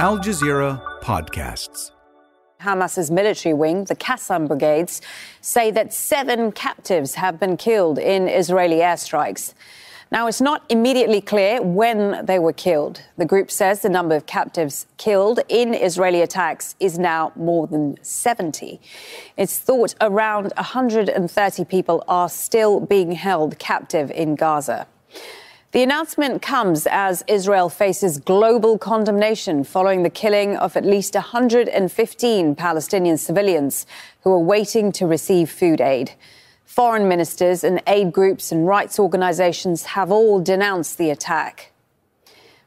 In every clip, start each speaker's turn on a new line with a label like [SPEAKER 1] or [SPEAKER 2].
[SPEAKER 1] Al Jazeera Podcasts.
[SPEAKER 2] Hamas's military wing, the Qassam brigades, say that seven captives have been killed in Israeli airstrikes. Now, it's not immediately clear when they were killed. The group says the number of captives killed in Israeli attacks is now more than 70. It's thought around 130 people are still being held captive in Gaza. The announcement comes as Israel faces global condemnation following the killing of at least 115 Palestinian civilians who are waiting to receive food aid. Foreign ministers and aid groups and rights organizations have all denounced the attack.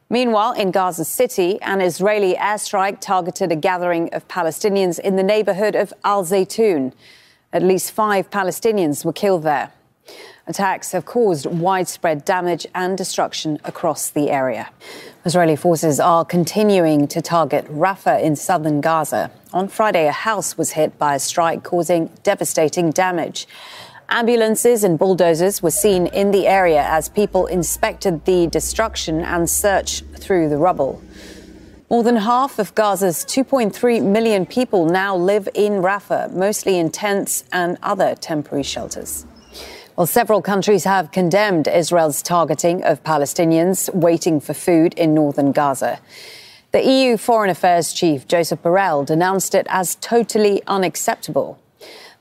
[SPEAKER 2] Meanwhile, in Gaza City, an Israeli airstrike targeted a gathering of Palestinians in the neighborhood of Al Zaytun. At least five Palestinians were killed there. Attacks have caused widespread damage and destruction across the area. Israeli forces are continuing to target Rafah in southern Gaza. On Friday, a house was hit by a strike, causing devastating damage. Ambulances and bulldozers were seen in the area as people inspected the destruction and searched through the rubble. More than half of Gaza's 2.3 million people now live in Rafah, mostly in tents and other temporary shelters. Well, several countries have condemned Israel's targeting of Palestinians waiting for food in northern Gaza. The EU Foreign Affairs Chief, Joseph Borrell, denounced it as totally unacceptable.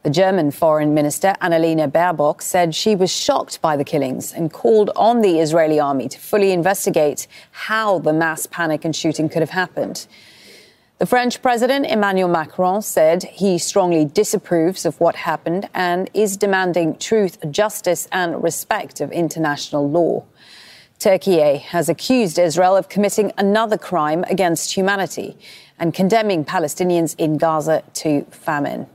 [SPEAKER 2] The German Foreign Minister, Annalena Baerbock, said she was shocked by the killings and called on the Israeli army to fully investigate how the mass panic and shooting could have happened. The French President Emmanuel Macron said he strongly disapproves of what happened and is demanding truth, justice, and respect of international law. Turkey eh, has accused Israel of committing another crime against humanity and condemning Palestinians in Gaza to famine.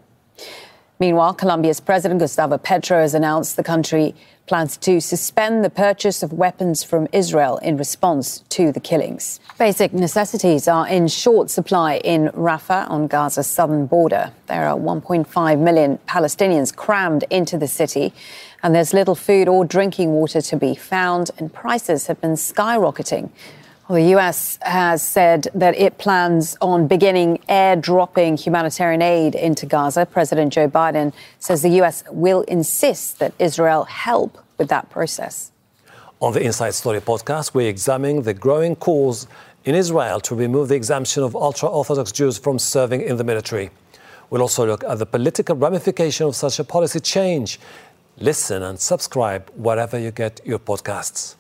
[SPEAKER 2] Meanwhile, Colombia's President Gustavo Petro has announced the country plans to suspend the purchase of weapons from Israel in response to the killings. Basic necessities are in short supply in Rafah on Gaza's southern border. There are 1.5 million Palestinians crammed into the city, and there's little food or drinking water to be found, and prices have been skyrocketing. Well, the U.S. has said that it plans on beginning airdropping humanitarian aid into Gaza. President Joe Biden says the U.S. will insist that Israel help with that process.
[SPEAKER 3] On the Inside Story podcast, we're examining the growing calls in Israel to remove the exemption of ultra Orthodox Jews from serving in the military. We'll also look at the political ramification of such a policy change. Listen and subscribe wherever you get your podcasts.